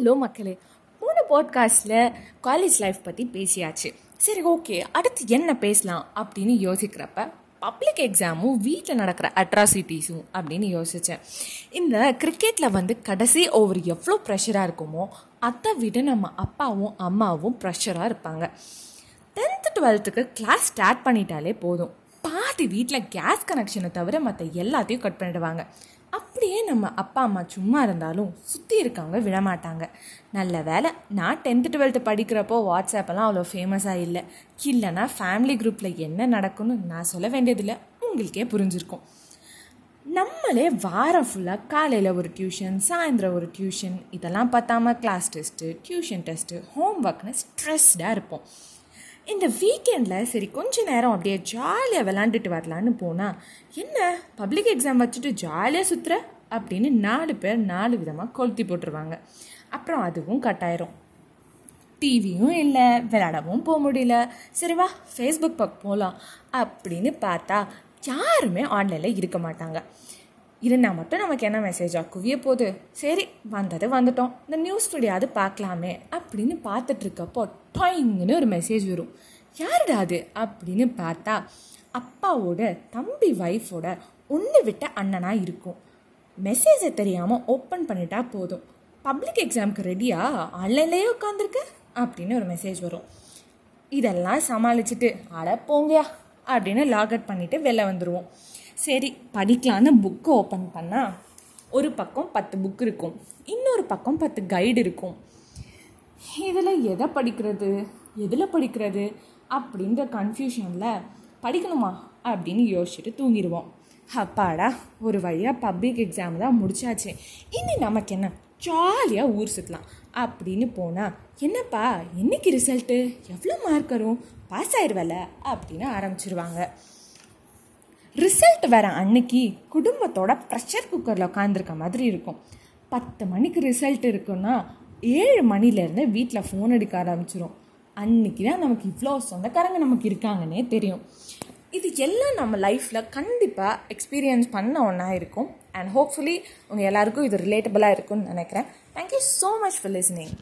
Hello மக்களே. போன பாட்காஸ்ட்டில் காலேஜ் லைஃப் பற்றி பேசியாச்சு. சரி ஓகே அடுத்து என்ன பேசலாம் அப்படின்னு யோசிக்கிறப்ப பப்ளிக் எக்ஸாமும் வீட்டில் நடக்கிற அட்ராசிட்டிஸும் அப்படின்னு யோசித்தேன் இந்த கிரிக்கெட்டில் வந்து கடைசி ஓவர் எவ்வளோ ப்ரெஷராக இருக்குமோ அதை விட நம்ம அப்பாவும் அம்மாவும் ப்ரெஷராக இருப்பாங்க. டென்த்து டுவெல்த்துக்கு கிளாஸ் ஸ்டார்ட் பண்ணிட்டாலே போதும். பாதி வீட்டில் கேஸ் கனெக்ஷனை தவிர மற்ற எல்லாத்தையும் கட் பண்ணிடுவாங்க. அப்படியே நம்ம அப்பா அம்மா சும்மா இருந்தாலும் சுற்றி இருக்கவங்க விடமாட்டாங்க. நல்ல வேலை நான் டென்த்து டுவெல்த்து படிக்கிறப்போ வாட்ஸ்அப்பெல்லாம் அவ்வளோ ஃபேமஸாக இல்லை. இல்லைன்னா ஃபேமிலி குரூப்பில் என்ன நடக்கும்னு நான் சொல்ல வேண்டியதில்லை. உங்களுக்கே புரிஞ்சிருக்கும். நம்மளே வாரம் ஃபுல்லாக காலையில் ஒரு டியூஷன் சாயந்தரம் ஒரு டியூஷன் இதெல்லாம் பார்த்தாம class test tuition test home ஒர்க்னு ஸ்ட்ரெஸ்டாக இருப்போம். இந்த வீக்கெண்டில் சரி கொஞ்ச நேரம் அப்படியே ஜாலியாக விளாண்டுட்டு வரலான்னு போனால் என்ன பப்ளிக் எக்ஸாம் வச்சுட்டு ஜாலியாக சுற்றுற அப்படின்னு நாலு பேர் நாலு விதமாக கொளுத்தி போட்டுருவாங்க. அப்புறம் அதுவும் கட்டாயிரும் டிவியும் இல்லை விளையாடவும் போக முடியல. சரி வா ஃபேஸ்புக் பக்கம் போகலாம் அப்படின்னு பார்த்தா யாருமே ஆன்லைனில் இருக்க மாட்டாங்க. இருந்தால் மட்டும் நமக்கு என்ன மெசேஜாக குவிய போகுது. சரி வந்தது வந்துட்டோம். இந்த நியூஸ் ஸ்டுடியாவது பார்க்கலாமே அப்படின்னு பார்த்துட்ருக்கப்போ டாயிங்னு ஒரு மெசேஜ் வரும். யாருடா அது? அப்படின்னு பார்த்தா அப்பாவோட தம்பி ஒய்ஃபோட ஒன்று விட்ட அண்ணனாக இருக்கும். மெசேஜை தெரியாமல் ஓப்பன் பண்ணிட்டா போதும். பப்ளிக் எக்ஸாமுக்கு ரெடியா ஆன்லைன்லேயே உட்காந்துருக்கு அப்படின்னு ஒரு மெசேஜ் வரும். இதெல்லாம் சமாளிச்சுட்டு அட போங்கயா அப்படின்னு லாகவுட் பண்ணிவிட்டு வெளில வந்துடுவோம் சரி படிக்கலான்னு புக்கு ஓப்பன் பண்ணால் ஒரு பக்கம் பத்து புக் இருக்கும். இன்னொரு பக்கம் பத்து கைடு இருக்கும். இதில் எதை படிக்கிறது? எதில் படிக்கிறது? அப்படின்ற கன்ஃபியூஷனில் படிக்கணுமா? அப்படின்னு யோசிச்சுட்டு தூங்கிடுவோம். அப்பாடா ஒரு வழியாக பப்ளிக் எக்ஸாம் தான் முடிச்சாச்சு. இனி நமக்கு என்ன? ஜாலியாக ஊர் சுற்றலாம் அப்படின்னு போனால் என்னப்பா என்னைக்கு ரிசல்ட்டு எவ்வளோ மார்க் வரும்? பாஸ் ஆயிடுவல அப்படின்னு ஆரம்பிச்சிருவாங்க. ரிசல்ட் வர அன்னைக்கு குடும்பத்தோட ப்ரெஷர் குக்கரில் உட்காந்துருக்க மாதிரி இருக்கும். பத்து மணிக்கு ரிசல்ட் இருக்குன்னா ஏழு மணிலேருந்து வீட்டில் ஃபோன் அடிக்க ஆரம்பிச்சிரும். அன்னைக்கு தான் நமக்கு இவ்வளோ சொந்தக்காரங்க நமக்கு இருக்காங்கன்னே தெரியும். இது எல்லாம் நம்ம லைஃப்பில் கண்டிப்பாக எக்ஸ்பீரியன்ஸ் பண்ண ஒன்றா இருக்கும். அண்ட் ஹோப்ஃபுல்லி உங்கள் எல்லாருக்கும் இது ரிலேட்டபிளாக இருக்கும்னு நினைக்கிறேன். Thank you so much for listening